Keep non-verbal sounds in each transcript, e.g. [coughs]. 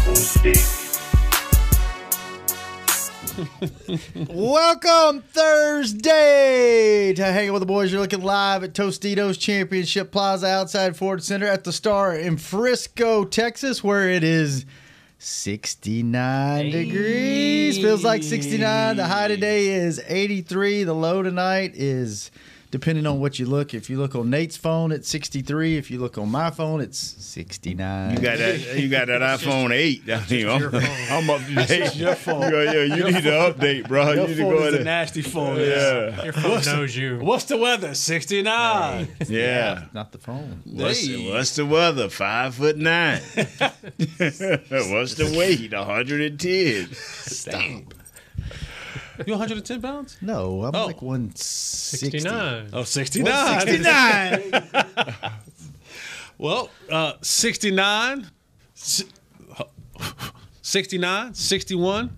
[laughs] Welcome Thursday to Hanging with the Boys. You're looking live at Tostitos Championship Plaza outside Ford Center at the Star in Frisco, Texas, where it is 69 degrees. Feels like 69. The high today is 83. The low tonight is depending on what you look. If you look on Nate's phone, it's 63. If you look on my phone, it's 69. You got that. You got that iPhone eight. I mean, I'm, I'm up to date. your phone. Yeah, yeah, you need to update, bro. Your you need to go is a nasty phone. Yeah, Your phone knows you. What's the weather? 69. [laughs] yeah. Not the phone. What's, Hey. what's the weather? Five foot nine. [laughs] [laughs] what's the weight? 110. Stop. You 110 pounds? No, I'm Oh. like 160. 69. Oh, 69. 69. [laughs] Well, uh, 69, si- 69, 61.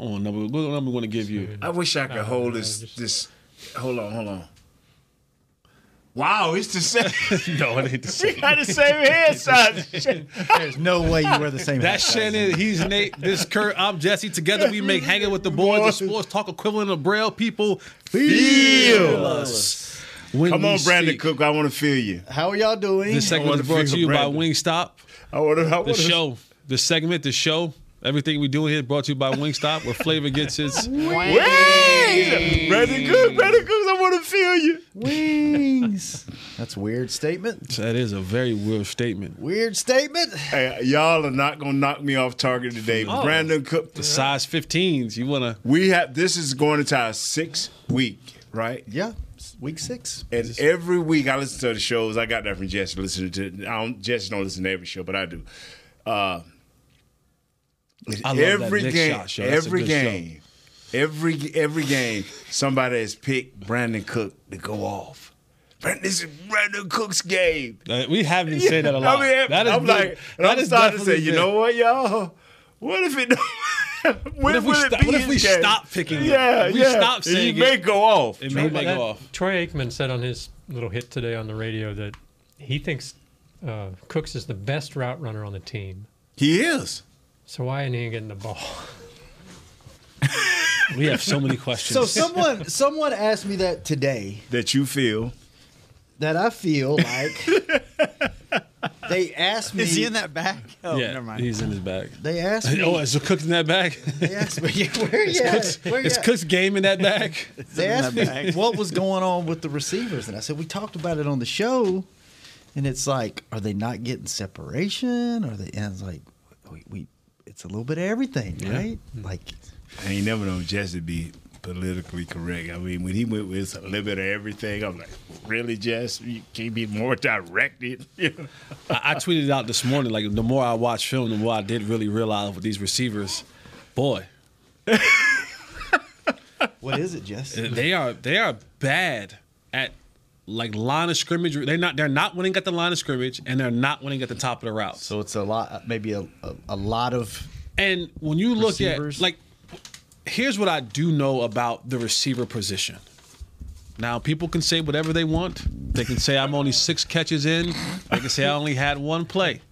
Oh, number, what number we want to give you? I wish I could hold this. This. Hold on, hold on. Wow, it's the same. [laughs] no, it ain't the we same. got the same head size. [laughs] There's no way you wear the same hat That's size. Shannon. He's Nate. This Kurt. I'm Jesse. Together we make hanging with the boys, the sports talk equivalent of Braille. People feel us. When Come on, Brandin speak. Cook. I want to feel you. How are y'all doing? This segment wanna is brought to feel you by Brandin. Wingstop. I want to. I The want to show, the segment, the show, everything we do here brought to you by Wingstop, where flavor gets its. [laughs] Wait! Brandin Cook, Brandin Cook, I want to feel you. Wings. [laughs] That's a weird statement. That is a very weird statement. Weird statement. Hey, y'all are not gonna knock me off target today. Brandin Cook, The size 15s, you wanna? we have this is going into our sixth week, right? Yeah. Week six. And every week I listen to the shows. I got that from Jesse. Listening to I don't Jesse don't listen to every show, but I do. Uh, I love every that game, shot show. That's a every good show. game, every every game, somebody has picked Brandin Cook to go off. Brandin, this is Brandin Cook's game. Uh, We haven't said that a lot. I mean, that is I'm been- like, and that I'm is starting to say, definitely you been- know what, y'all? What if it? [laughs] when What if we, will it stop, what if we stop picking it? Yeah, If we yeah. stop And saying you may go off. It may make That- off. Troy Aikman said on his little hit today on the radio that he thinks uh, Cooks is the best route runner on the team. He is. So why isn't he getting the ball? [laughs] We have so many questions. So someone someone asked me that today That you feel. that I feel like [laughs] they asked me Is he in that bag? Oh, yeah, never mind. he's in his bag. they asked me [laughs] Oh, is the Cook's in that bag? they asked me where you at? Cook's, Where you is at? Cook's game in that bag? They asked me that bag. what was going on with the receivers, and I said we talked about it on the show, and it's like, are they not getting separation? Are they? And it's like, we, we it's a little bit of everything, right? Hmm. Like, I ain't never known Jesse be politically correct. I mean, when he went with a little bit of everything, I'm like, really, Jess? You can't be more directed. [laughs] I, I tweeted out this morning, like the more I watch film, the more I did really realize with these receivers, boy, what is it, Jess? they are they are bad at like line of scrimmage. They're not they're not winning at the line of scrimmage, and they're not winning at the top of the routes. So it's a lot, maybe a, a, a lot of And when you look Receivers. at like, here's what I do know about the receiver position. Now people can say whatever they want. They can say I'm only six catches in. They can say I only had one play.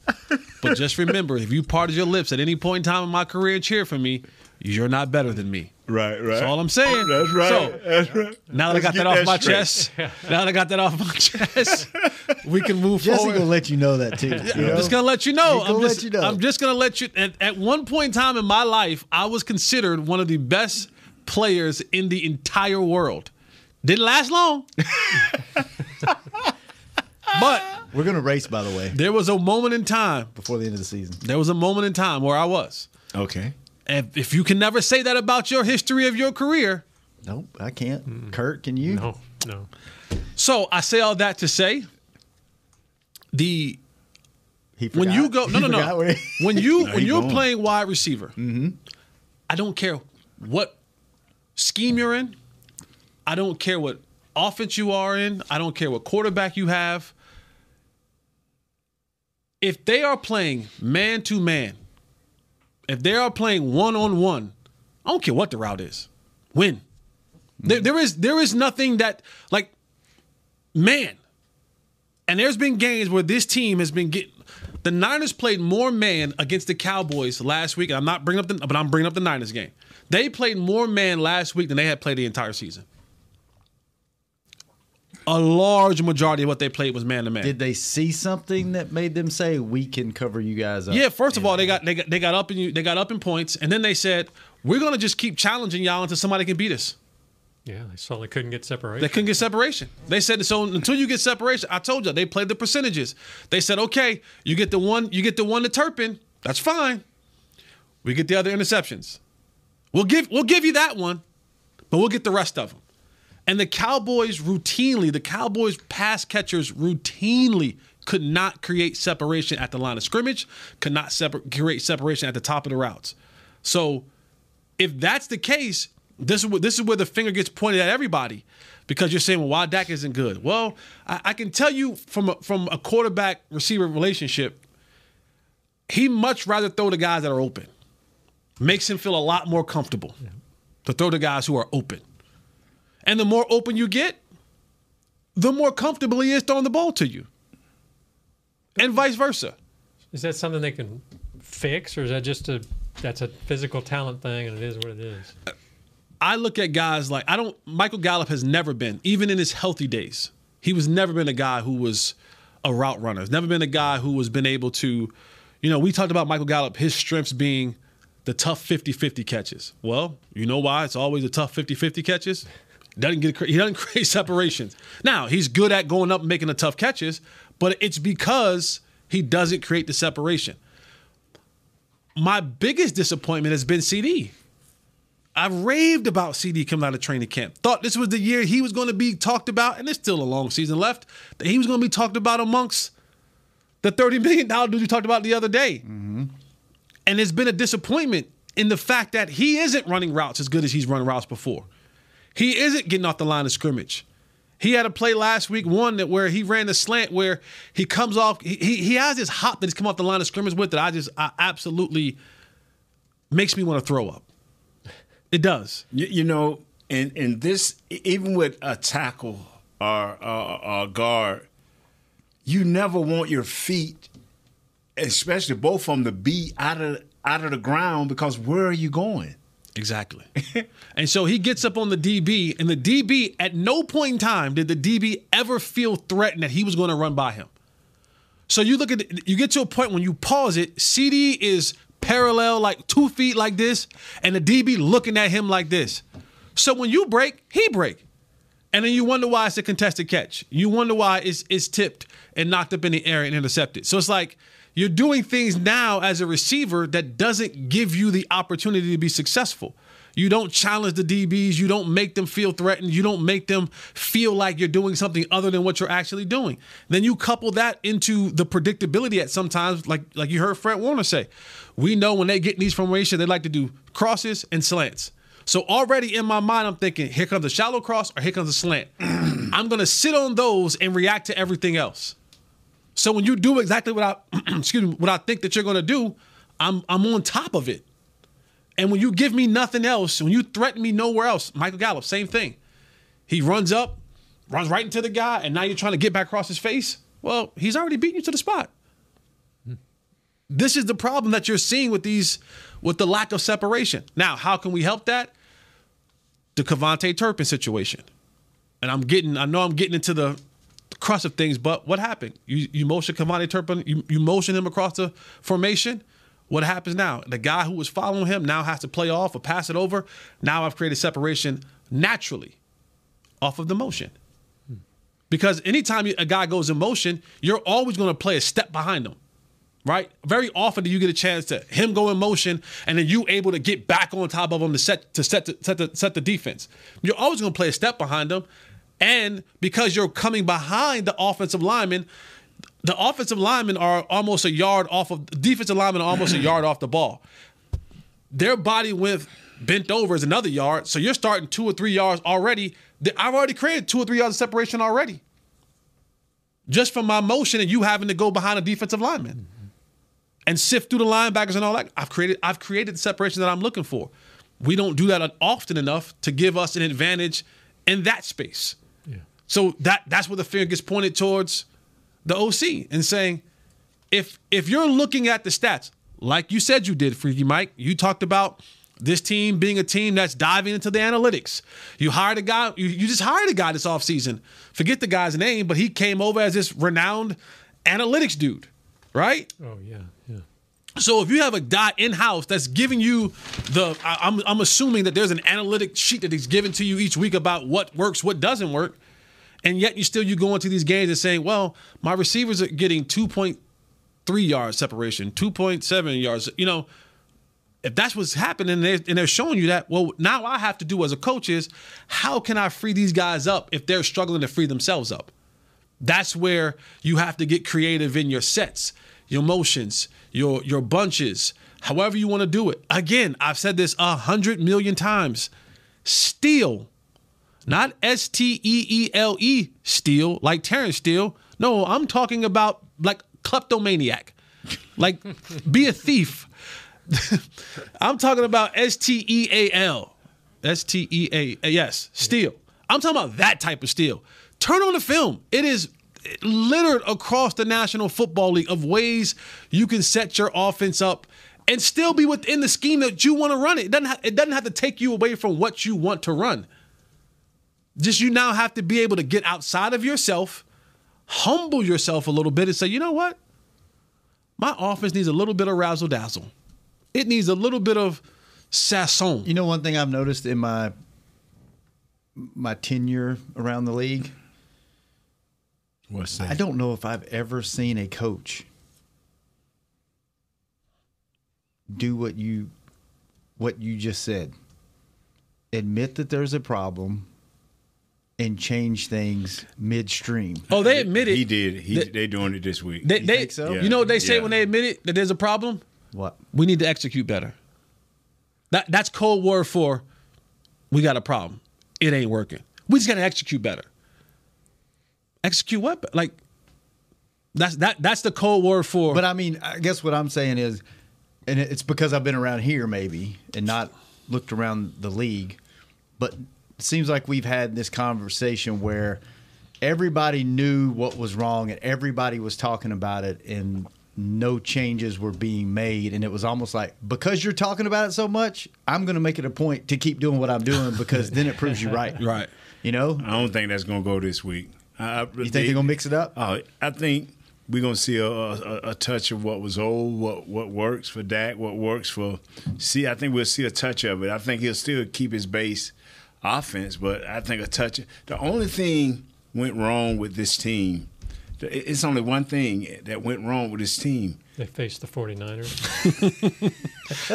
But just remember, if you parted your lips at any point in time in my career and cheer for me, you're not better than me. Right, right. That's all I'm saying. That's right. So That's right. now that I Let's got that off that my straight. chest, now that I got that off my chest, [laughs] we can move Jesse forward. gonna let you know that too. you I'm know? just gonna let you know. He I'm let just, you know. I'm just gonna let you. At, at one point in time in my life, I was considered one of the best players in the entire world. Didn't last long, [laughs] but We're gonna race, by the way, there was a moment in time. before the end of the season. There was a moment in time where I was. Okay. If, if you can never say that about your history of your career, Nope, I can't. Kurt, can you? No, no. So I say all that to say the He when you go no no no he- [laughs] when you when you're going. playing wide receiver Mm-hmm. i don't care what scheme you're in i don't care what offense you are in i don't care what quarterback you have if they are playing man to man if they are playing one on one i don't care what the route is win there, there is there is nothing that like man and there's been games where this team has been getting. The Niners played more man against the Cowboys last week. And I'm not bringing up the, but I'm bringing up the Niners game. They played more man last week than they had played the entire season. A large majority of what they played was man to man. Did they see something that made them say we can cover you guys up? Yeah, first of all, they got they got they got up in you they got up in points, and then they said we're gonna just keep challenging y'all until somebody can beat us. Yeah, they saw they couldn't get separation. They couldn't get separation. They said so until you get separation. I told you they played the percentages. They said okay, you get the one, you get the one to Turpin. That's fine. We get the other interceptions. We'll give we'll give you that one, but we'll get the rest of them. And the Cowboys routinely, the Cowboys pass catchers routinely could not create separation at the line of scrimmage, could not separ- create separation at the top of the routes. So if that's the case, this is where, this is where the finger gets pointed at everybody because you're saying, well, why Dak isn't good? Well, I, I can tell you from a, from a quarterback receiver relationship, he much rather throw the guys that are open. Makes him feel a lot more comfortable to throw the guys who are open. And the more open you get, the more comfortable he is throwing the ball to you. And vice versa. Is that something they can fix, or is that just a that's a physical talent thing, and it is what it is? I look at guys like I don't. Michael Gallup has never been, even in his healthy days, he was never been a guy who was a route runner. He's never been a guy who was been able to, you know, we talked about Michael Gallup, his strengths being the tough 50-50 catches. Well, you know why it's always a tough 50-50 catches? Doesn't get he doesn't [laughs] create separations. Now he's good at going up and making the tough catches, but it's because he doesn't create the separation. My biggest disappointment has been CD. I raved about CD coming out of training camp. Thought this was the year he was going to be talked about, and there's still a long season left. That he was going to be talked about amongst the thirty million dollar dude you talked about the other day. Mm-hmm. And it's been a disappointment in the fact that he isn't running routes as good as he's run routes before. He isn't getting off the line of scrimmage. He had a play last week, one that where he ran the slant where he comes off. He, he, has this hop that he's come off the line of scrimmage with that I just I absolutely makes me want to throw up. It does. You, you know, and and this even with a tackle or a guard, you never want your feet, especially both of them, to be out of out of the ground because where are you going? Exactly. [laughs] and so he gets up on the DB, and the DB, at no point in time did the DB ever feel threatened that he was going to run by him. So you look at you get to a point when you pause it, CD is parallel, like two feet like this, and the DB looking at him like this. So when you break, he break. And then you wonder why it's a contested catch. You wonder why it's, it's tipped and knocked up in the air and intercepted. So it's like you're doing things now as a receiver that doesn't give you the opportunity to be successful. You don't challenge the DBs. You don't make them feel threatened. You don't make them feel like you're doing something other than what you're actually doing. Then you couple that into the predictability at sometimes, like like you heard Fred Warner say. We know when they get in these formations, they like to do crosses and slants. So already in my mind, I'm thinking, here comes a shallow cross or here comes a slant. [clears throat] I'm gonna sit on those and react to everything else. So when you do exactly what I [clears throat] excuse me, what I think that you're gonna do, I'm I'm on top of it. And when you give me nothing else, when you threaten me nowhere else, Michael Gallup, same thing. He runs up, runs right into the guy, and now you're trying to get back across his face. Well, he's already beaten you to the spot. Hmm. This is the problem that you're seeing with these, with the lack of separation. Now, how can we help that? The KaVontae Turpin situation. And I'm getting, I know I'm getting into the crust of things, but what happened? You you motion KaVontae Turpin, you, you motion him across the formation. What happens now? The guy who was following him now has to play off or pass it over. Now I've created separation naturally off of the motion. Because anytime a guy goes in motion, you're always going to play a step behind him, right? Very often do you get a chance to him go in motion and then you able to get back on top of him to set to set the, set the, set the defense. You're always going to play a step behind him, and because you're coming behind the offensive lineman, the offensive linemen are almost a yard off of defensive linemen are almost a [clears throat] yard off the ball. Their body width bent over is another yard, so you're starting two or three yards already. I've already created two or three yards of separation already, just from my motion and you having to go behind a defensive lineman mm-hmm. and sift through the linebackers and all that. I've created I've created the separation that I'm looking for. We don't do that often enough to give us an advantage in that space. So that that's where the finger gets pointed towards the OC and saying, if if you're looking at the stats, like you said you did, Freaky Mike, you talked about this team being a team that's diving into the analytics. You hired a guy, you, you just hired a guy this offseason. Forget the guy's name, but he came over as this renowned analytics dude, right? Oh yeah, yeah. So if you have a guy in house that's giving you the, I, I'm I'm assuming that there's an analytic sheet that he's given to you each week about what works, what doesn't work, and yet you still you go into these games and saying, well, my receivers are getting 2.3 yards separation, 2.7 yards. You know, if that's what's happening and they're, and they're showing you that, well, now I have to do as a coach is how can I free these guys up if they're struggling to free themselves up? That's where you have to get creative in your sets, your motions, your your bunches, however you want to do it. Again, I've said this a hundred million times. Steal, not S T E E L E steal, like Terence Steele. No, I'm talking about like kleptomaniac. Like [laughs] be a thief. [laughs] I'm talking about S T E A L. S T E A yes, steal. I'm talking about that type of steal. Turn on the film. It is littered across the National Football League of ways you can set your offense up and still be within the scheme that you want to run it. It doesn't ha- it doesn't have to take you away from what you want to run. Just you now have to be able to get outside of yourself, humble yourself a little bit and say, "You know what? My offense needs a little bit of razzle dazzle. It needs a little bit of sasson." You know, one thing I've noticed in my my tenure around the league, What's that? I don't know if I've ever seen a coach do what you what you just said. Admit that there's a problem and change things midstream. Oh, they admit it. He did. He They- they doing it this week. They, You they, think so? You know what they say Yeah. when they admit it that there's a problem? What? We need to execute better. That that's cold word for we got a problem. It ain't working. We just got to execute better. Execute what? Like that's that that's the cold word for. But I mean, I guess what I'm saying is, and it's because I've been around here maybe and not looked around the league, but it seems like we've had this conversation where everybody knew what was wrong and everybody was talking about it and no changes were being made and it was almost like because you're talking about it so much i'm going to make it a point to keep doing what i'm doing because then it proves you right [laughs] Right. you know I don't think that's gonna go this week. I, you think they're going to mix it up Oh, I think we're gonna see a, a, a touch of what was old, what what works for Dak, what works for. See, I think we'll see a touch of it. I think he'll still keep his base offense, but I think a touch. The only thing went wrong with this team. It's only one thing that went wrong with this team. They faced the 49ers.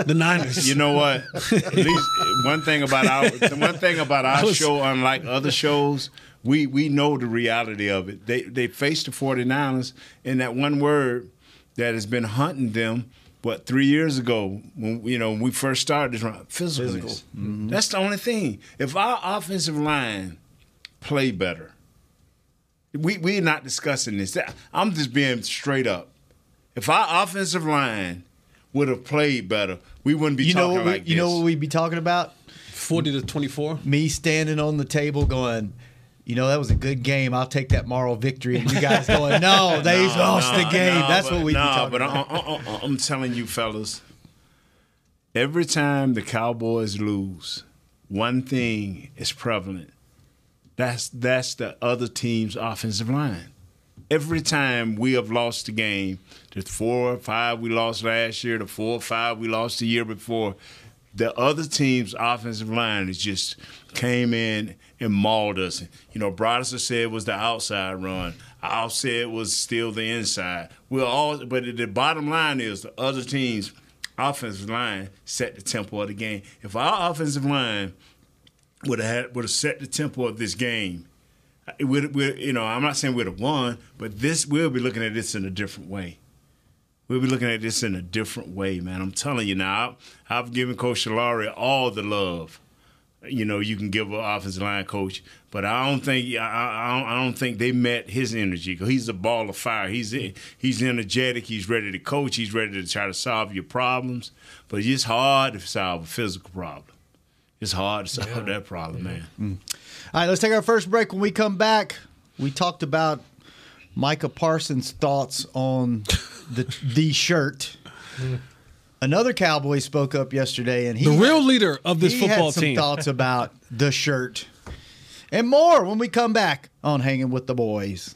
[laughs] the Niners. You know what? At least one thing about our the one thing about our was- show, unlike other shows, we we know the reality of it. They they faced the 49ers and that one word that has been hunting them what three years ago when you know when we first started this run physicalness. Mm-hmm. That's the only thing. If our offensive line play better, we we're not discussing this. I'm just being straight up. If our offensive line would have played better, we wouldn't be you know talking what we, like you know what we'd be talking about Forty to twenty-four. me standing on the table going, you know, that was a good game. I'll take that moral victory. And you guys going, no, [laughs] they No, lost no, the game. no, That's but- what we no, be talking but about. I, I, I, I'm telling you, fellas, every time the Cowboys lose, one thing is prevalent. That's that's the other team's offensive line. Every time we have lost the game, the four or five we lost last year, the four or five we lost the year before, the other team's offensive line has just came in and mauled us. You know, Brodesser said it was the outside run. I'll say it was still the inside. We're all, but the bottom line is the other team's offensive line set the tempo of the game. If our offensive line would have would have set the tempo of this game, we'd, you know, I'm not saying we'd have won, but this we'll be looking at this in a different way. We'll be looking at this in a different way, man. I'm telling you now. I've, I've given Coach Solari all the love. You know, you can give an offensive line coach, but I don't think I, I, don't, I don't think they met his energy. Cause he's a ball of fire. He's he's energetic. He's ready to coach. He's ready to try to solve your problems. But it's hard to solve a physical problem. It's hard to solve that problem, man. Mm. All right, let's take our first break. When we come back, we talked about Micah Parsons' thoughts on the the shirt. Mm. Another Cowboy spoke up yesterday, and he The had- real leader of this he football had some team. thoughts about the shirt and more when we come back on Hanging with the Boys.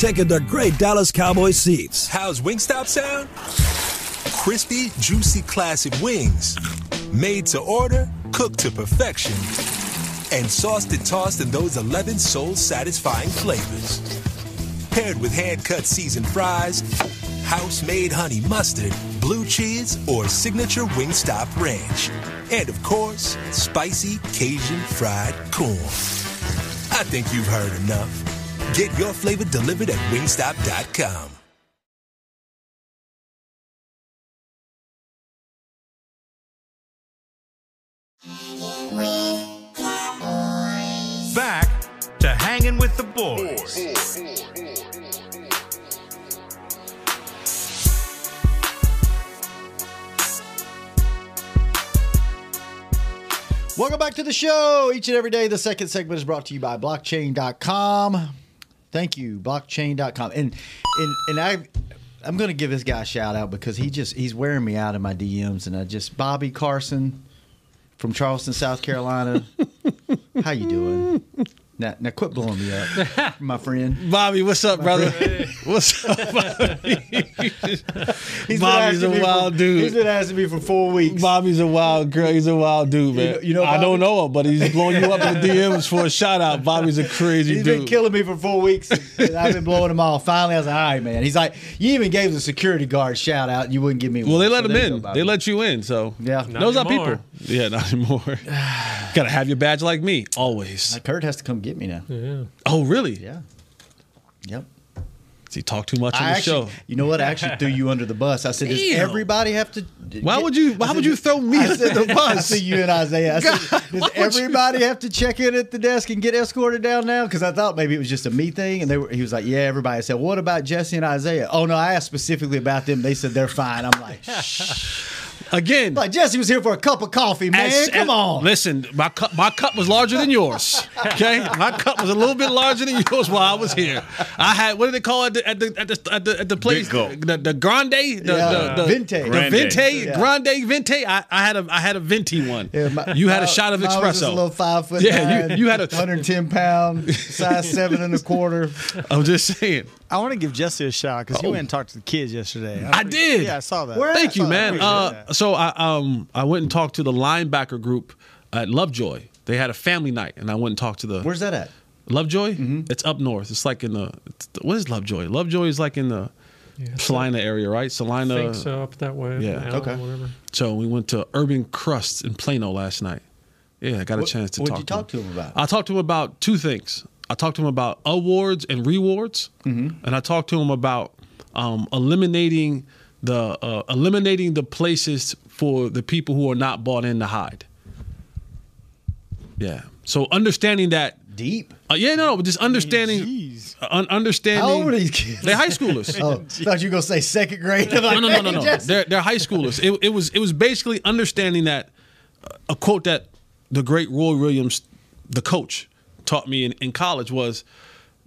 ticket to great Dallas Cowboys seats. How's Wingstop sound? Crispy, juicy, classic wings. Made to order, cooked to perfection. And sauced and tossed in those 11 soul satisfying flavors. Paired with hand cut seasoned fries, house made honey mustard, blue cheese, or signature Wingstop ranch. And of course, spicy Cajun fried corn. I think you've heard enough. Get your flavor delivered at wingstop.com. Back to hanging with the boys. Welcome back to the show. Each and every day, the second segment is brought to you by blockchain.com. Thank you, blockchain.com. And and and I I'm going to give this guy a shout out because he just he's wearing me out in my DMs and I just Bobby Carson from Charleston, South Carolina. [laughs] How you doing? Now, now quit blowing me up, my friend. Bobby, what's up, brother? What's up, Bobby? [laughs] He's Bobby's a wild for, dude. He's been asking me for four weeks. Bobby's a wild girl. He's a wild dude, man. know- you know I don't know him, but he's blowing you up in the [laughs] DMs for a shout out. Bobby's a crazy He's dude. He's been killing me for four weeks. And I've been blowing him off. Finally, I was like, all right, man. He's like, you even gave the security guard a shout out. You wouldn't give me one. well, they let So him there you go, in. They let you in. So Yeah. those are people. [laughs] Yeah, not anymore. [sighs] Gotta have your badge like me always. Kurt has to come get me now. Yeah. Oh, really? Yeah. Yep. Does he talk too much on I the actually, show? you know what? I actually threw you under the bus. I said, does everybody have to? Why would you? Why would you throw me I under said, the [laughs] I bus? see you and Isaiah. I said, [laughs] God, does would you- [laughs] everybody have to check in at the desk and get escorted down now? Because I thought maybe it was just a me thing. And they were, he was like, yeah, everybody. I said, what about Jesse and Isaiah? Oh, no, I asked specifically about them. They said they're fine. I'm like, Again, like Jesse was here for a cup of coffee, man. As- Come as- on. Listen, my cup, my cup was larger than yours. Okay, my cup was a little bit larger than yours while I was here. I had what do they call it at the at the at the at the, at the place? The, the grande, the, Yeah, the, the Venti. the Grande. venti, Yeah. grande venti. I, I had a I had a venti one. Yeah, my- you had a shot of mine was espresso. a little five foot. Yeah, you- nine, you had a- 110 pound, size seven and a quarter. [laughs] I'm just saying. I want to give Jesse a shot because he Oh. went and talked to the kids yesterday. I did. Yeah, I saw that. Where- Thank you, man. Uh, that. So I um I went and talked to the linebacker group at Lovejoy. They had a family night, and I went and talked to the Where's that at? Lovejoy. Mm-hmm. It's up north. It's like in the it's, what is Lovejoy? Lovejoy is like in the Celina area, right? I Celina. think so, up that way. Yeah. Allen, Okay. Whatever. So we went to Urban Crusts in Plano last night. Yeah, I got a What- chance to talk. what'd talk. you talk to him about? I talked to him about two things. I talked to him about awards and rewards, Mm-hmm. and I talked to him about um, eliminating the uh, eliminating the places for the people who are not bought in to hide. Yeah. So understanding that Deep. uh, yeah, no, no, just understanding, uh, un- understanding. How old are these kids? They're high schoolers. [laughs] Oh, thought you were gonna say second grade. no, [laughs] no, no, no, no. Just- They're they're high schoolers. It, it was it was basically understanding that uh, a quote that the great Roy Williams, the coach, taught me in, in college was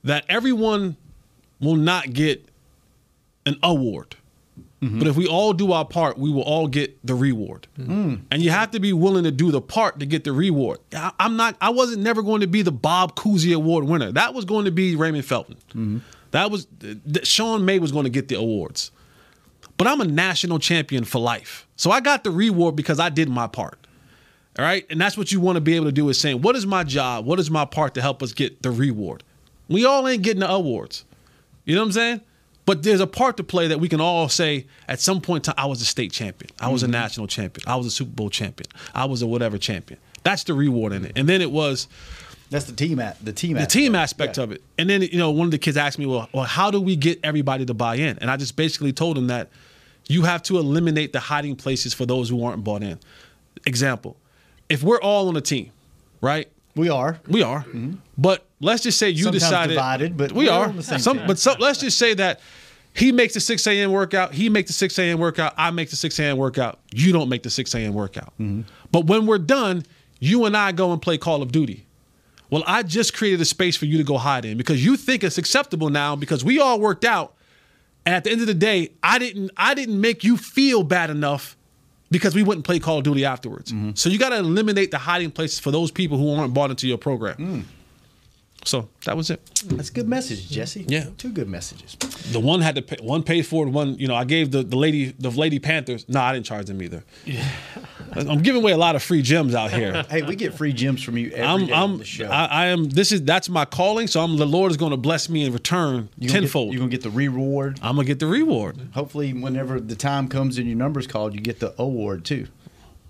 that everyone will not get an award. Mm-hmm. But if we all do our part, we will all get the reward. Mm. And you have to be willing to do the part to get the reward. I, I'm not. I wasn't never going to be the Bob Cousy Award winner. That was going to be Raymond Felton. Mm-hmm. That was Sean May was going to get the awards. But I'm a national champion for life. So I got the reward because I did my part. All right. And that's what you want to be able to do is saying, what is my job? What is my part to help us get the reward? We all ain't getting the awards. You know what I'm saying? But there's a part to play that we can all say at some point in time, I was a state champion. I was a mm-hmm. national champion. I was a Super Bowl champion. I was a whatever champion. That's the reward in it. And then it was That's the team at the team. the team aspect of it. And then you know, one of the kids asked me, "Well, well, how do we get everybody to buy in?" And I just basically told him that you have to eliminate the hiding places for those who aren't bought in. Example: If we're all on a team, right? We are. We are. Mm-hmm. But let's just say you Sometimes decided divided, but we same Some, but some, let's just say that he makes the 6 a.m. workout. He makes the 6 a.m. workout. I make the 6 a.m. workout. You don't make the 6 a.m. workout. Mm-hmm. But when we're done, you and I go and play Call of Duty. Well, I just created a space for you to go hide in because you think it's acceptable now because we all worked out. And at the end of the day, I didn't I didn't make you feel bad enough because we wouldn't play Call of Duty afterwards. Mm-hmm. So you got to eliminate the hiding places for those people who aren't bought into your program. Mm. So that was it. That's a good message, Jesse. Yeah. Two good messages. The one had to pay, one paid for it. One, you know, I gave the, the lady the lady Panthers. No, I didn't charge them either. I'm giving away a lot of free gems out here. [laughs] Hey, we get free gems from you every I'm, day I'm, on the show. I, I am. This is that's my calling. So I'm. The Lord is going to bless me in return You gonna get- tenfold. You're gonna get the reward. I'm gonna get the reward. Hopefully, whenever the time comes and your number's called, you get the award too.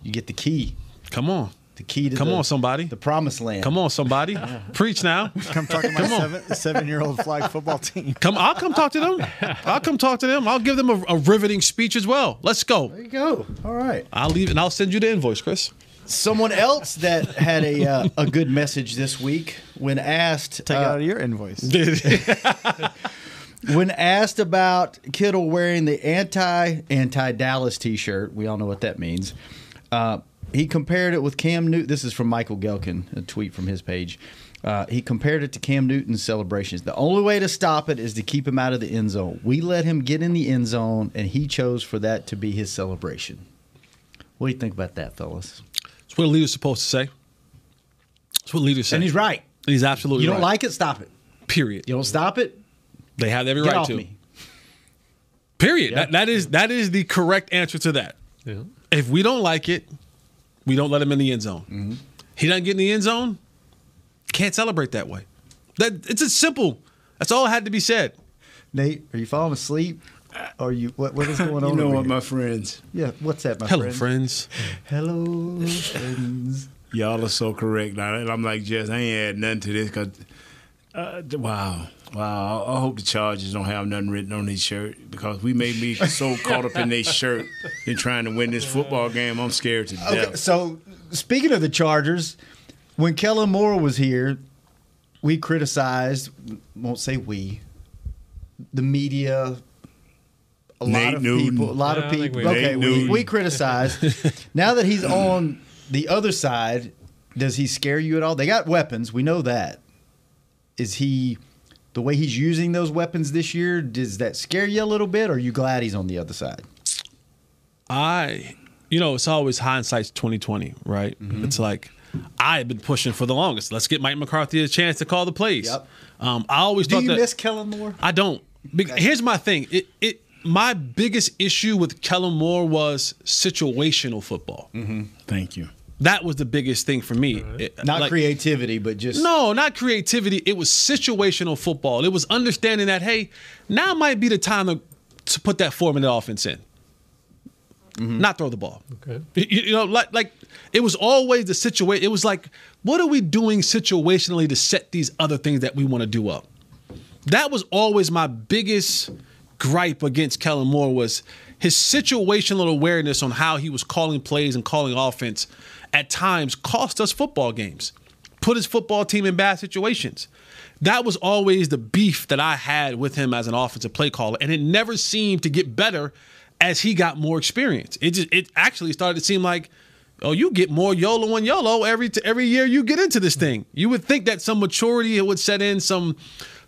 You get the key. Come on. The key to Come the, on, somebody. the promised land. Come on, somebody. Preach now. [laughs] Come talk to my seven, seven-year-old flag football team. Come. I'll come talk to them. I'll come talk to them. I'll give them a, a riveting speech as well. Let's go. There you go. All right. I'll leave and I'll send you the invoice, Chris. Someone else that had a uh, a good message this week when asked Take uh, out of your invoice. [laughs] when asked about Kittle wearing the anti anti Dallas T-shirt, we all know what that means. Uh, he compared it with Cam Newton. This is from Michael Gehlken, a tweet from his page. Uh, he compared it to Cam Newton's celebrations. The only way to stop it is to keep him out of the end zone. We let him get in the end zone, and he chose for that to be his celebration. What do you think about that, fellas? That's what a leader's supposed to say. That's what leaders say. And he's right. He's absolutely You don't right. like it? Stop it. Period. You don't stop it? They have every Get right off to. me. Period. Yeah. That, that is that is the correct answer to that. Yeah. If we don't like it, we don't let him in the end zone. Mm-hmm. He doesn't get in the end zone. Can't celebrate that way. That it's a simple. That's all had to be said. Nate, are you falling asleep? Or you what? What is going [laughs] on? You know over what, here? my friends? Yeah, what's that, my friends? Hello, friend? friends. Hello, friends. Y'all are so correct. Now, and I'm like, Jess, I ain't add nothing to this because, uh, wow, wow. I, I hope the Chargers don't have nothing written on his shirt because we made me so [laughs] caught up in their shirt in trying to win this football game. I'm scared to Okay, death. so speaking of the Chargers, when Kellen Moore was here, we criticized. Won't say we. The media. A lot Nate of Newton. people. A lot Yeah, of people. we- Okay, we, Newton. we criticized. [laughs] now that he's on the other side, does he scare you at all? They got weapons. We know that. Is he the way he's using those weapons this year? Does that scare you a little bit? Or are you glad he's on the other side? I, you know, it's always hindsight's twenty twenty, right? Mm-hmm. It's like I've been pushing for the longest. Let's get Mike McCarthy a chance to call the plays. Yep. Um, I always Do thought you that miss Kellen Moore? I don't. Be- Here's my thing. It it my biggest issue with Kellen Moore was situational football. Thank you. That was the biggest thing for me. It- Not like- creativity, but just No, not creativity. It was situational football. It was understanding that hey, now might be the time to, to put that four minute offense in. Mm-hmm. Not throw the ball. Okay. You, you know, like like it was always the situation. It was like, what are we doing situationally to set these other things that we want to do up? That was always my biggest gripe against Kellen Moore was his situational awareness on how he was calling plays and calling offense. At times, cost us football games, put his football team in bad situations. That was always the beef that I had with him as an offensive play caller, and it never seemed to get better as he got more experience. It just it actually started to seem like, oh, you get more YOLO and YOLO every every year you get into this thing. You would think that some maturity would set in, some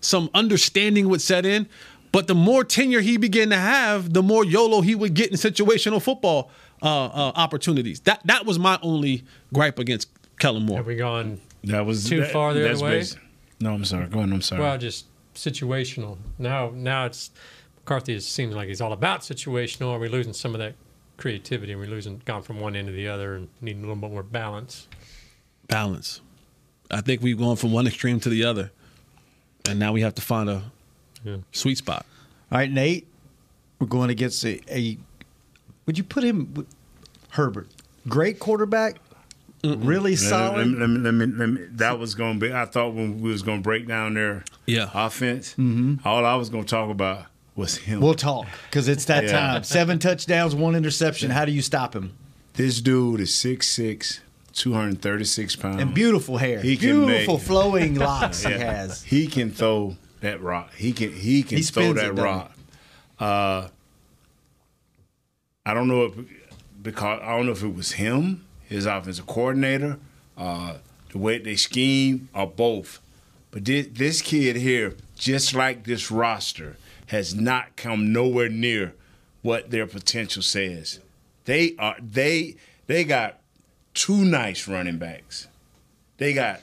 some understanding would set in, but the more tenure he began to have, the more YOLO he would get in situational football uh, uh, opportunities. That that was my only gripe against Kellen Moore. Have we gone That was too that- far the other way? basi- No, I'm sorry. Go ahead. I'm sorry. Well, just situational. Now, now it's McCarthy. It seems like he's all about situational. Are we losing some of that creativity? Are we losing gone from one end to the other and needing a little bit more balance? balance. I think we've gone from one extreme to the other, and now we have to find a sweet spot. All right, Nate, we're going against a, a would you put him with Herbert? Great quarterback, really Let- solid. Let me, let me, let me, let me, that was going to be. I thought when we was going to break down their yeah. offense, Mhm. all I was going to talk about was him. We'll talk because it's that Yeah. time. Seven touchdowns, one interception. How do you stop him? This dude is 6'6", 236 pounds. And beautiful hair. He Beautiful make- flowing [laughs] locks he has. He can throw that rock. He can he can He throw that it, rock. Uh, I don't know if because I don't know if it was him, his offensive coordinator, uh, the way they scheme, or both. But this, kid here, just like this roster, has not come nowhere near what their potential says. They are they they got two nice running backs. They got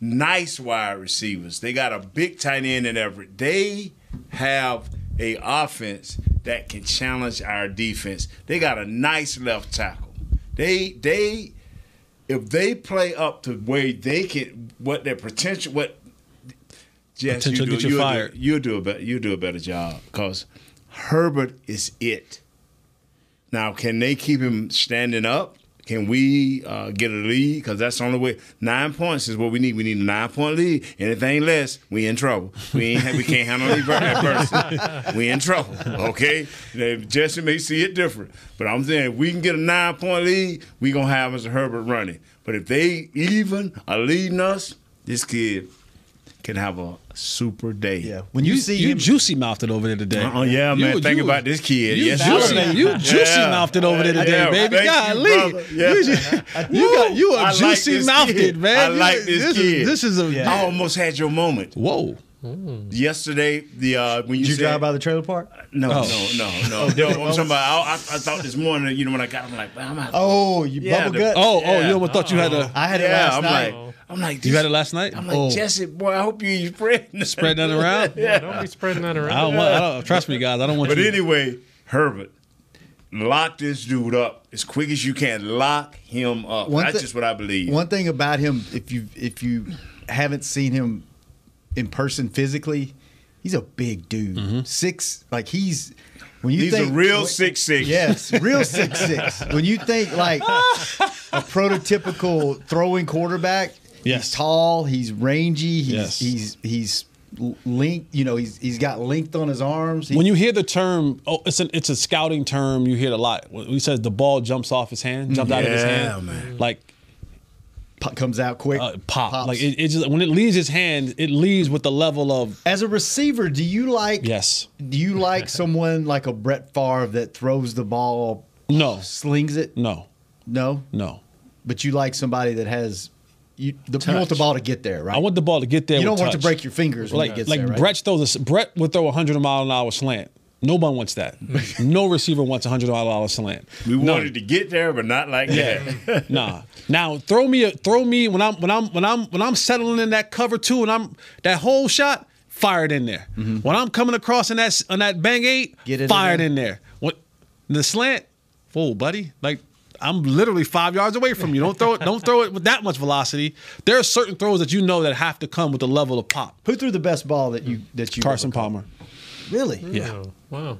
nice wide receivers. They got a big tight end in Everett. They have a offense that can challenge our defense. They got a nice left tackle. They they if they play up to where they can what their potential what Jess, Potential you get do, you you'll fired. Do, you'll do a better you do a better job because Herbert is it. Now, can they keep him standing up? Can we uh, get a lead? Because that's the only way. Nine points is what we need. We need a nine point lead. Anything less, we in trouble. We ain't, we can't handle any adversity. We in trouble. Okay, Now, Jesse may see it different, but I'm saying if we can get a nine point lead, we gonna have Mr. Herbert running. But if they even are leading us, this kid can have a super day. Yeah, when you, see you juicy mouthed it over there today. Oh yeah, You- man. Think you- about this kid. You yes, juicy, sir. you juicy mouthed it over there today, Yeah, baby. thank Golly, you. Yeah. you, [laughs] you got you I are like juicy mouthed kid. man. I like this, this kid. Is, this is a I almost had your moment. Whoa. Yesterday, the uh, when you, Did you said, drive by the trailer park? No, Oh. no, no, no. [laughs] no I'm talking about. I, I, I thought this morning. You know, when I got, I'm like, I'm out. Oh, you Yeah, bubble the- gut. Oh, oh, you almost thought you had a. I had it yeah, last I'm night. Like, I'm like, You had it last night. I'm like, oh, Jesse, boy, I hope you spreading spread that [laughs] around. Yeah, don't be spreading that around. I don't want. I don't, trust me, guys. I don't want you. But you. anyway, Herbert, lock this dude up as quick as you can. Lock him up. One That's thi- just what I believe. One thing about him, if you if you haven't seen him in person physically, he's a big dude. Mm-hmm. Six, like he's when you He's a think real 6'6". Yes, real six six. [laughs] When you think like a prototypical throwing quarterback, Yes. he's tall, he's rangy, he's Yes. he's he's linked. You know, he's he's got length on his arms. He- when you hear the term, oh, it's an it's a scouting term. You hear it a lot. When he says the ball jumps off his hand, jumped out of his hand, man. like pop, comes out quick, uh, pop. pops. Like it, it just when it leaves his hand, it leaves with the level of As a receiver, do you like yes, do you like [laughs] someone like a Brett Favre that throws the ball, no, slings it? no, No, no. but you like somebody that has you, the, you want the ball to get there, right? I want the ball to get there. you don't with want touch. to break your fingers when like it gets like there, right? Brett throws a, Brett would throw a hundred mile an hour slant. Nobody wants that. [laughs] no receiver wants a hundred mile an hour slant. we None. wanted to get there, but not like that. [laughs] nah. Now throw me a throw me when I'm when I'm when I'm when I'm settling in that cover two and I'm that whole shot fired in there. Mm-hmm. When I'm coming across in that s- on that bang eight, Get it in fired there. in there. What the slant? Whoa, buddy! Like I'm literally five yards away from you. Don't throw it. Don't throw it with that much velocity. There are certain throws that you know that have to come with a level of pop. Who threw the best ball that you that you Carson Palmer. Really? Yeah. Oh, wow.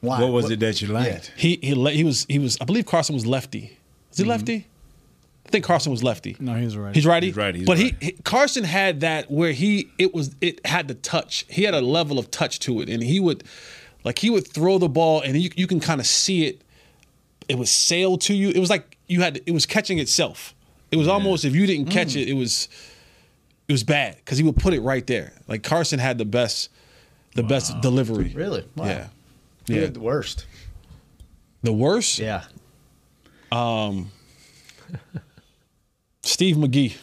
Why? What was it that you liked? He he le- he was he was. I believe Carson was lefty. Is he mm-hmm. lefty? I think Carson was lefty. No, he's right. He's righty. He's righty, he's but righty. he, he Carson had that where he it was it had the touch. He had a level of touch to it, and he would like he would throw the ball, and you you can kind of see it. It was sail to you. It was like you had it was catching itself. It was almost if you didn't catch it, it was it was bad because he would put it right there. Like Carson had the best the best delivery. Really? Wow. Yeah. Yeah. had the worst? The worst. Yeah. Um. Steve McGee.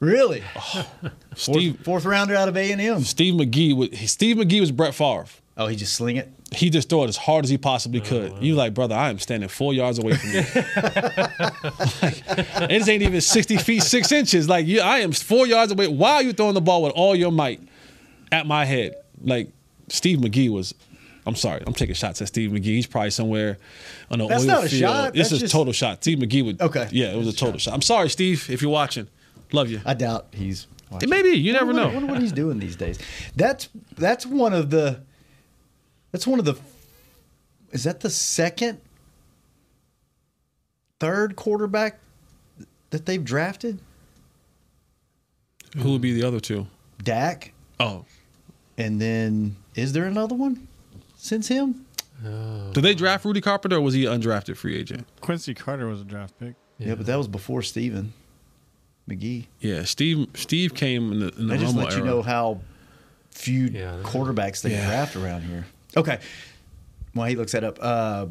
Really? [laughs] Steve fourth, fourth rounder out of A and M. Steve McGee was Steve McGee was Brett Favre. Oh, he just sling it. He just threw it as hard as he possibly could. You like, brother, I am standing four yards away from you. [laughs] like, it ain't even sixty feet six inches. Like, you, I am four yards away. Why are you throwing the ball with all your might at my head? Like, Steve McGee was. I'm sorry, I'm taking shots at Steve McGee. He's probably somewhere on the That's oil not a field. shot. This That's is just- total shot. Steve McGee would. Okay. Yeah, it was a total shot. I'm sorry, Steve, if you're watching. Love you. I doubt he's. It may be. You never wonder, know. I wonder what he's doing these days. That's that's one of the. That's one of the. Is that the second, third quarterback that they've drafted? Who would be the other two? Dak, Oh, and then is there another one since him? Oh. did they draft Rudy Carpenter or was he an undrafted free agent? Quincy Carter was a draft pick. Yeah, but that was before Steven McGee. Yeah, Steve. Steve came in the, in the I just Romo let you era. know how few Yeah. quarterbacks they Yeah. draft around here. Okay. While he looks that up, uh,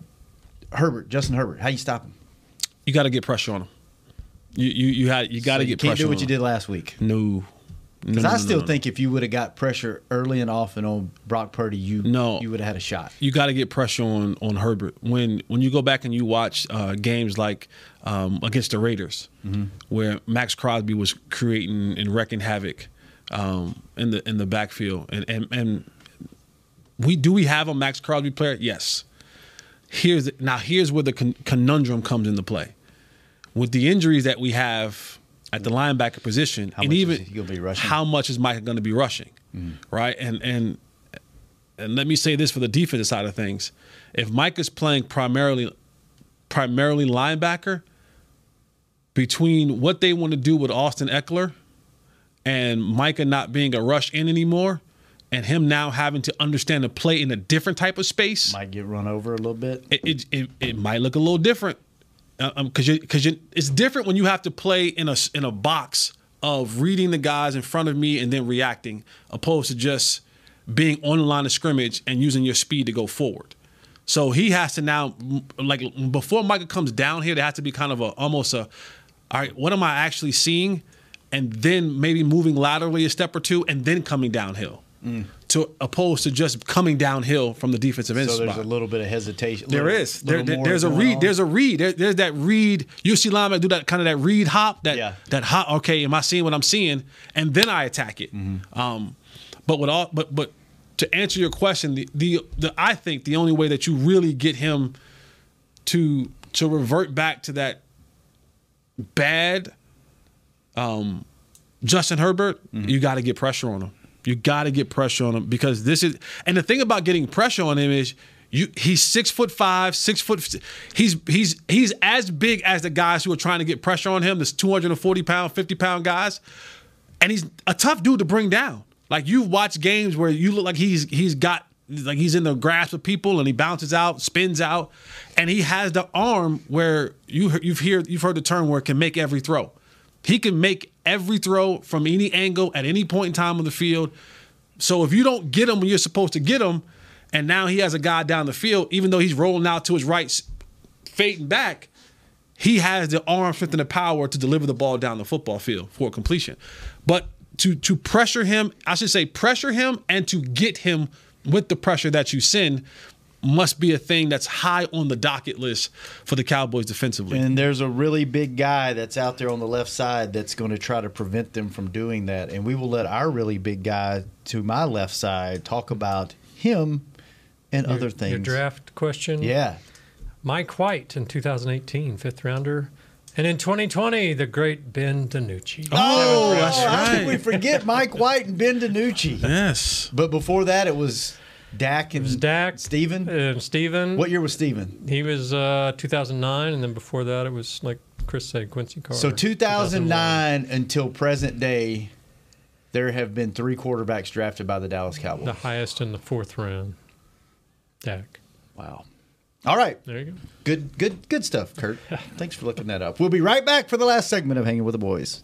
Herbert, Justin Herbert, how you stop him? you got to get pressure on him. You you you had you got to So get you can't pressure. do what on you him. did last week. No, Because no, I no, still no. think if you would have got pressure early and often on Brock Purdy, you No. you would have had a shot. you got to get pressure on on Herbert. When when you go back and you watch uh, games like um, against the Raiders, Mm-hmm. where Maxx Crosby was creating and wrecking havoc um, in the in the backfield, and and and we do we have a Maxx Crosby player? Yes. Here's now here's where the con- conundrum comes into play. With the injuries that we have at the linebacker position, How and much is even gonna be rushing? how much is Mike going to be rushing, mm. right? And and and let me say this for the defensive side of things: if Mike is playing primarily primarily linebacker, between what they want to do with Austin Ekeler and Micah not being a rush in anymore, and him now having to understand to play in a different type of space, Might get run over a little bit. it it, it, it might look a little different uh, um, because you because you it's different when you have to play in a in a box of reading the guys in front of me and then reacting, opposed to just being on the line of scrimmage and using your speed to go forward. So he has to now, like before Micah comes down here, there has to be kind of a almost a, all right, what am I actually seeing, and then maybe moving laterally a step or two, and then coming downhill. To opposed to just coming downhill from the defensive end So spot. there's a little bit of hesitation. There little- is. Little there- more there's a going read. There's a read. There's that read. You see linebacker do that kind of that read hop. That Yeah. that hop. Okay, am I seeing what I'm seeing? And then I attack it. Mm-hmm. Um, but with all, but but to answer your question, the, the the I think the only way that you really get him to to revert back to that bad um, Justin Herbert, Mm-hmm. you got to get pressure on him. You got to get pressure on him because this is, and the thing about getting pressure on him is you. He's six foot five, six foot. He's he's he's as big as the guys who are trying to get pressure on him. This two hundred and forty pound, fifty pound guys, and he's a tough dude to bring down. Like you've watched games where you look like he's he's got like he's in the grasp of people and he bounces out, spins out, and he has the arm where you you've heard you've heard the term where it can make every throw. He can make every throw from any angle at any point in time on the field. So if you don't get him when you're supposed to get him, and now he has a guy down the field, even though he's rolling out to his right, fading back, he has the arm strength and the power to deliver the ball down the football field for completion. But to to pressure him, I should say pressure him and to get him with the pressure that you send must be a thing that's high on the docket list for the Cowboys defensively. And there's a really big guy that's out there on the left side that's going to try to prevent them from doing that. And we will let our really big guy to my left side talk about him and Your- other things. Your draft question. Yeah. Mike White in 2018, fifth rounder. And in 2020, the great Ben DiNucci. Oh, Seventh how could we forget Mike White and Ben DiNucci? Yes. But before that, it was Dak and Dak, Steven. And Steven. What year was Steven? He was uh, 2009, and then before that, it was like Chris said, Quincy Carter. So 2009 until present day, there have been three quarterbacks drafted by the Dallas Cowboys. The highest in the fourth round. Dak. Wow. All right. There you go. Good, good, good stuff, Kurt. [laughs] Thanks for looking that up. We'll be right back for the last segment of Hanging with the Boys.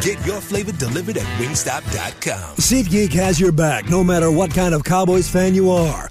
Get your flavor delivered at wingstop.com. SeatGeek has your back no matter what kind of Cowboys fan you are.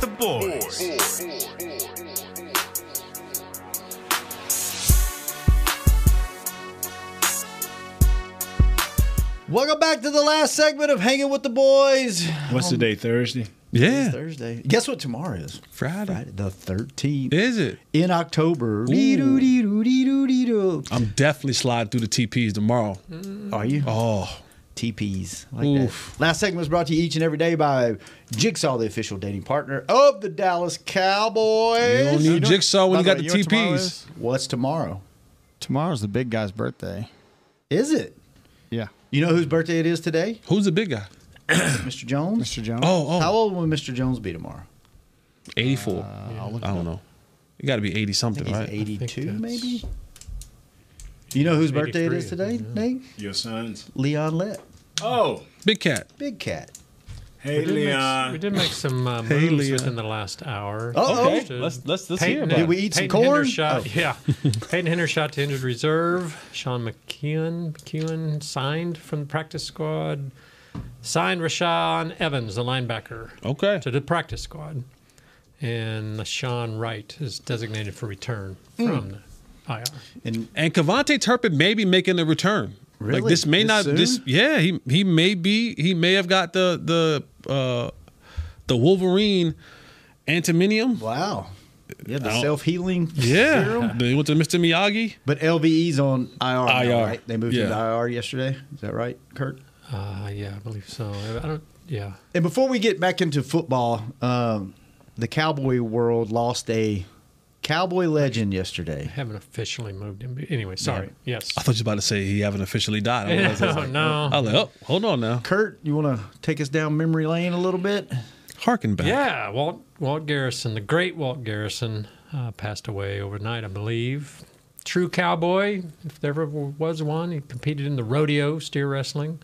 With the boys. Welcome back to the last segment of Hanging with the Boys. What's the day? Um, Thursday. It's Thursday. Guess what tomorrow is? Friday. Friday the 13th. Is it? In October. I'm definitely sliding through the TPs tomorrow. Are you? Oh. TPs. Like Oof. that. Last segment was brought to you each and every day by Jigsaw, the official dating partner of the Dallas Cowboys. You don't need Jigsaw when you got the you know what tomorrow TPs. is? What's tomorrow? Tomorrow's the big guy's birthday. Is it? Yeah. You know whose birthday it is today? Who's the big guy? [coughs] Mr. Jones. Mr. Jones. Oh, oh. How old will Mr. Jones be tomorrow? 84. Uh, I'll look I don't know. You got to be 80 something, right? 82, maybe. You know whose birthday it is today, Nate? Your sons. Leon Lett. Oh, Big cat. Big cat. hey We did, make, Leon. we did make some uh, Hey, moves Leon. within the last hour. Uh-oh. Just, uh, Let's- let's- let's Peyton- hear about Did we eat some Peyton corn? Hendershot, Oh. Yeah. Peyton Hendershot to injured reserve. Sean McKeon, McKeown signed from the practice squad. Signed Rashaan Evans, the linebacker, Okay. to the practice squad. And Sean Wright is designated for return Hmm. from the IR. And And KaVontae Turpin may be making a return. Really? Like this may This not soon? this yeah, he he may be he may have got the the uh the Wolverine antimonium. wow. Yeah, the self healing Yeah. serum. They went to Mr. Miyagi. But LVE's on IR. now, IR. right? They moved Yeah. to IR yesterday. Is that right, Kurt? Uh, yeah, I believe so. I don't. Yeah. And before we get back into football, um, the cowboy world lost a cowboy legend yesterday. I haven't officially moved him. Anyway, sorry. Yes. I thought you were about to say he haven't officially died. I was, I was [laughs] No, like, no. I was like, oh, hold on now. Kurt, you want to take us down memory lane a little bit? Harken back. Yeah, Walt Walt Garrison, the great Walt Garrison, uh, passed away overnight, I believe. True cowboy, if there ever was one. He competed in the rodeo steer wrestling.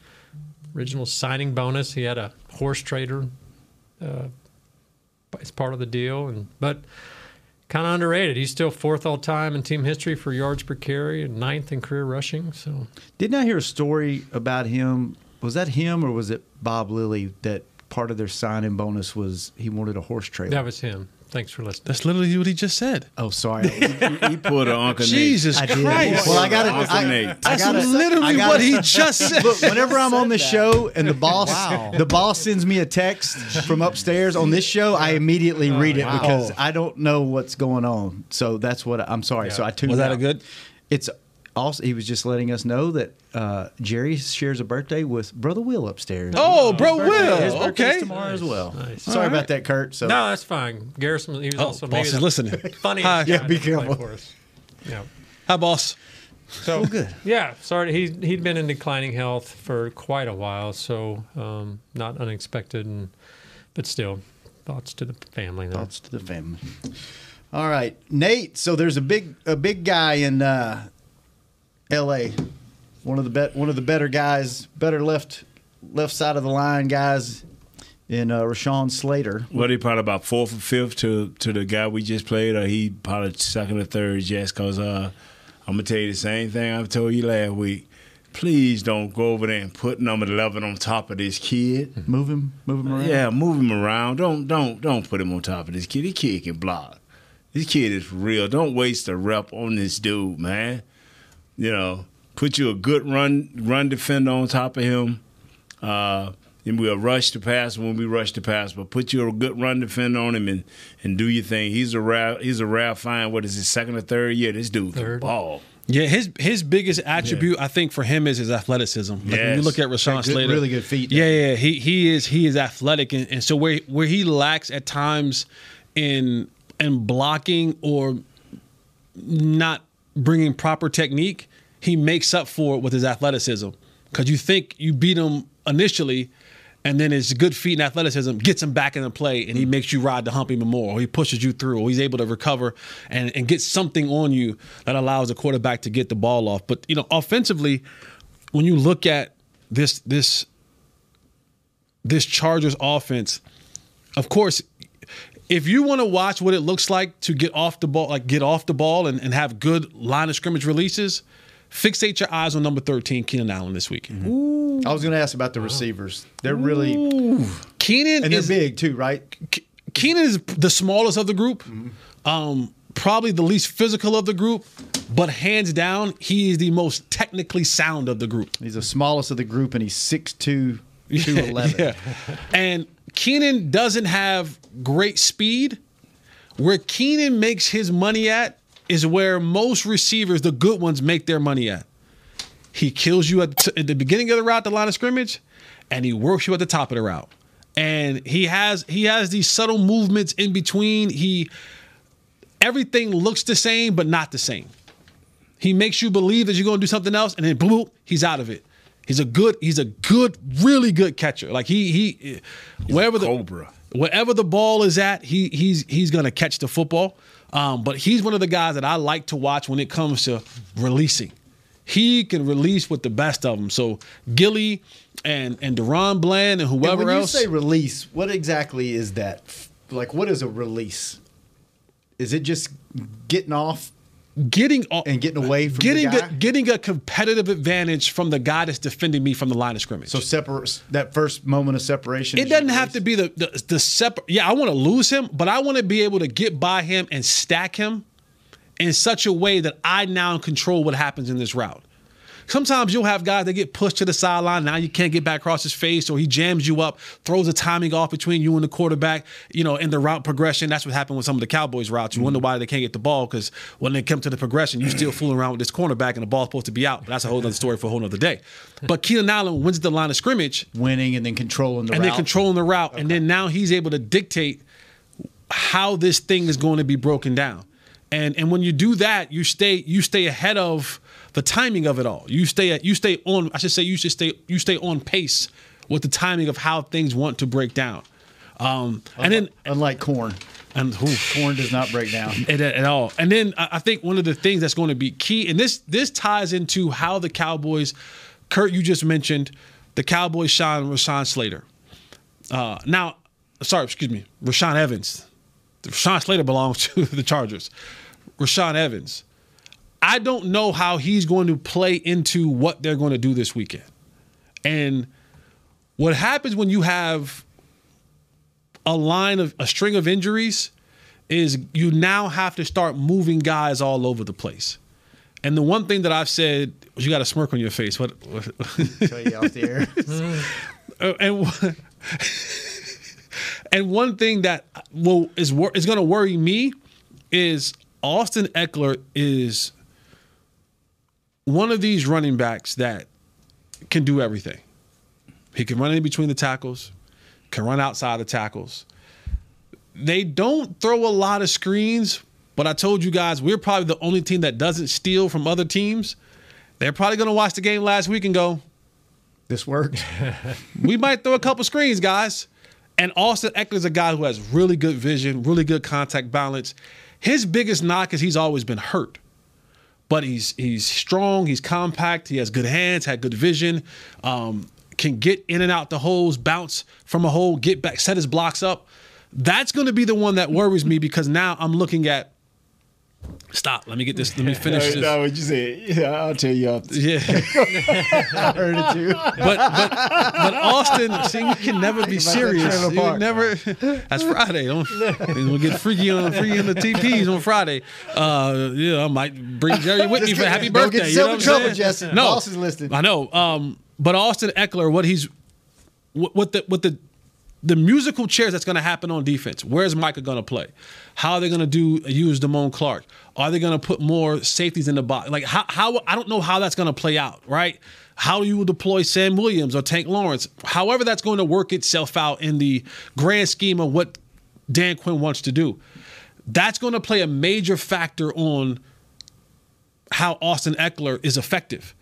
Original signing bonus. He had a horse trader uh, as part of the deal, and but kind of underrated. He's still fourth all time in team history for yards per carry and ninth in career rushing. So Didn't I hear a story about him? Was that him or was it Bob Lilly that part of their signing bonus was he wanted a horse trailer? that was him. Thanks for listening. That's literally what he just said. Oh, sorry. He pulled an Uncle Nate. Jesus I. Christ. Well, I got Uncle it. Nate. I, I gotta, literally I gotta- what he just said. Look, whenever I'm on the show and the boss, Wow. the boss sends me a text from upstairs on this show, I immediately oh, read it wow. because I don't know what's going on. So that's what I, I'm sorry. So I tuned. Was that a good? It's also he was just letting us know that uh, Jerry shares a birthday with Brother Will upstairs. Oh, bro, birthday- Will. His Okay. tomorrow as well. Nice. Sorry All right. about that, Kurt. So No, that's fine. Garrison, he was Oh, also boss is listening. [laughs] funniest Hi. Yeah, be careful. for us. Yeah. Hi, boss. So good. Yeah, sorry. He he'd been in declining health for quite a while, so um, not unexpected, and but still, thoughts to the family. There. Thoughts to the family. All right, Nate. So there's a big a big guy in uh, L.A. One of the bet one of the better guys, better left left side of the line guys in uh, Rashawn Slater. What he probably about fourth or fifth to to the guy we just played, or he probably second or third just because uh, I'm gonna tell you the same thing I told you last week. Please don't go over there and put number eleven on top of this kid. [laughs] Move him, move him around. Yeah, move him around. Don't don't don't put him on top of this kid. This kid can block. This kid is real. Don't waste a rep on this dude, man. You know, put you a good run run defender on top of him. Uh, and we'll rush the pass when we rush the pass, but put you a good run defender on him and, and do your thing. He's a rare he's a rare find. What is his second or third year? This dude can ball. Yeah, his his biggest attribute I think for him is his athleticism. Like when you look at Rashawn Got good- Slater, really good feet. Yeah, yeah, he he is he is athletic, and, and so where where he lacks at times in in blocking or not bringing proper technique, he makes up for it with his athleticism. Because you think you beat him initially, and then his good feet and athleticism gets him back into play, and he makes you ride the hump even more, or he pushes you through, or he's able to recover and, and get something on you that allows the quarterback to get the ball off. But you know, offensively, when you look at this this this Chargers offense, of course, if you want to watch what it looks like to get off the ball, like get off the ball and, and have good line of scrimmage releases, fixate your eyes on number 13, Keenan Allen this week. I was going to ask about the receivers. They're really Keenan and they're is big too, right? Ke- Keenan is the smallest of the group, um, probably the least physical of the group, but hands down, he is the most technically sound of the group. He's the smallest of the group, and he's 6'2", 211. [laughs] Yeah. And Keenan doesn't have great speed. Where Keenan makes his money at is where most receivers, the good ones, make their money at. He kills you at, at the beginning of the route, the line of scrimmage, and he works you at the top of the route. And he has he has these subtle movements in between. He everything looks the same, but not the same. He makes you believe that you're going to do something else, and then boom, boom, he's out of it. He's a good, he's a good, really good catcher. Like he he, wherever the Cobra. wherever the ball is at, he he's he's gonna catch the football. Um, but he's one of the guys that I like to watch when it comes to releasing. He can release with the best of them. So Gilly and and DaRon Bland and And whoever when else. When you say release, what exactly is that? Like, what is a release? Is it just getting off getting and getting away from getting the a, getting a competitive advantage from the guy that's defending me from the line of scrimmage. so separate that first moment of separation. It doesn't have to be the the, the separate. Yeah, I want to lose him, but I want to be able to get by him and stack him in such a way that I now control what happens in this route. Sometimes you'll have guys that get pushed to the sideline. Now you can't get back across his face, or he jams you up, throws the timing off between you and the quarterback. You know, in the route progression, that's what happened with some of the Cowboys routes. You wonder mm-hmm. why they can't get the ball because when they come to the progression, you're still fooling around with this cornerback, and the ball's supposed to be out. But that's a whole other story for a whole other day. [laughs] But Keenan Allen wins the line of scrimmage, winning and then controlling the and route. And then controlling the route, and then now he's able to dictate how this thing is going to be broken down. And and when you do that, you stay you stay ahead of the timing of it all. You stay at you stay on. I should say you should stay you stay on pace with the timing of how things want to break down. Um, and then unlike corn, and corn does not break down at, at all. And then I think one of the things that's going to be key, and this this ties into how the Cowboys, Kurt, you just mentioned the Cowboys shine Rashawn Slater. Uh, now, sorry, excuse me, Rashaan Evans. Sean Slater belongs [laughs] to the Chargers. Rashaan Evans. I don't know how he's going to play into what they're going to do this weekend. And what happens when you have a line of a string of injuries is you now have to start moving guys all over the place. And the one thing that I've said, you got a smirk on your face. What? what Tell you off the air. [laughs] And one- [laughs] and one thing that will is is going to worry me is Austin Ekeler is one of these running backs that can do everything. He can run in between the tackles, can run outside the tackles. They don't throw a lot of screens, but I told you guys we're probably the only team that doesn't steal from other teams. They're probably going to watch the game last week and go, This worked. [laughs] we might throw a couple screens, guys. And Austin Ekeler's a guy who has really good vision, really good contact balance. His biggest knock is he's always been hurt. But he's he's strong, he's compact, he has good hands, had good vision, um, can get in and out the holes, bounce from a hole, get back, set his blocks up. That's going to be the one that worries me because now I'm looking at. Stop. Let me get this. Let me [laughs] finish this. No, what you said. Yeah, I'll tell you off. Yeah. [laughs] I heard it too. but but but Austin, see, you can never be Think about that serious. You never. That's Friday. Don't, we'll get freaky on free in the TPs on Friday. Uh, yeah, I might bring Jerry with me for happy don't birthday. get you know what I'm trouble, saying? Jesse. No, is listening. I know. Um, but Austin Ekeler, what he's what, what the what the the musical chairs that's going to happen on defense. Where's Micah going to play? How are they going to do use Damone Clark? Are they going to put more safeties in the box? Like how how I don't know how that's going to play out, right? How you will deploy Sam Williams or Tank Lawrence? However, that's going to work itself out in the grand scheme of what Dan Quinn wants to do. That's going to play a major factor on how Austin Ekeler is effective.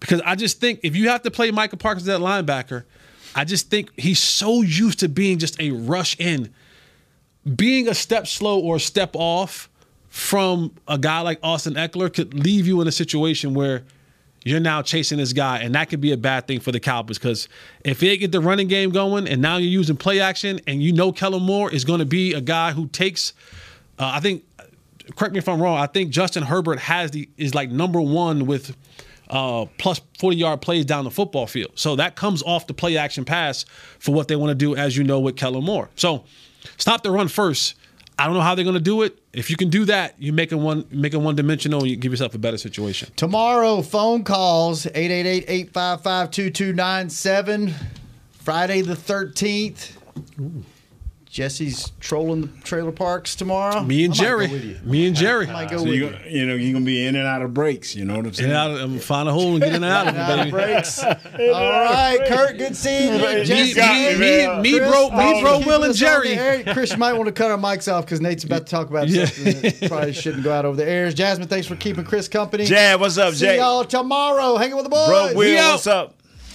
Because I just think if you have to play Michael Parsons at linebacker, I just think he's so used to being just a rush in. Being a step slow or a step off from a guy like Austin Ekeler could leave you in a situation where you're now chasing this guy, and that could be a bad thing for the Cowboys because if they get the running game going and now you're using play action and you know Kellen Moore is going to be a guy who takes, uh, I think, correct me if I'm wrong, I think Justin Herbert has the is like number one with uh, plus 40 yard plays down the football field. So that comes off the play action pass for what they want to do, as you know, with Kellen Moore. So stop the run first. I don't know how they're going to do it. If you can do that, you're making one making one dimensional. You give yourself a better situation. Tomorrow, phone calls 888-855-2297. Friday the 13th. Jesse's trolling the trailer parks tomorrow. Me and Jerry. go with you. Me and Jerry. I might go So with you, you. go- you know, you're gonna be in and out of breaks. You know what I'm saying? In saying? and out, of- I'm find a hole and get in and out of [laughs] it, baby. breaks. [laughs] All right, Kurt, good seeing you. Me- Jesse, got me, man. me, Chris, bro, me, bro, Will, and us on the Jerry. air. Chris, you might want to cut our mics off because Nate's about to talk about Yeah. something that probably shouldn't go out over the airs. Jasmine, thanks for keeping Chris company. Jay, what's up, See Jay? y'all tomorrow. Hanging with the boys. Bro, Will, what's up?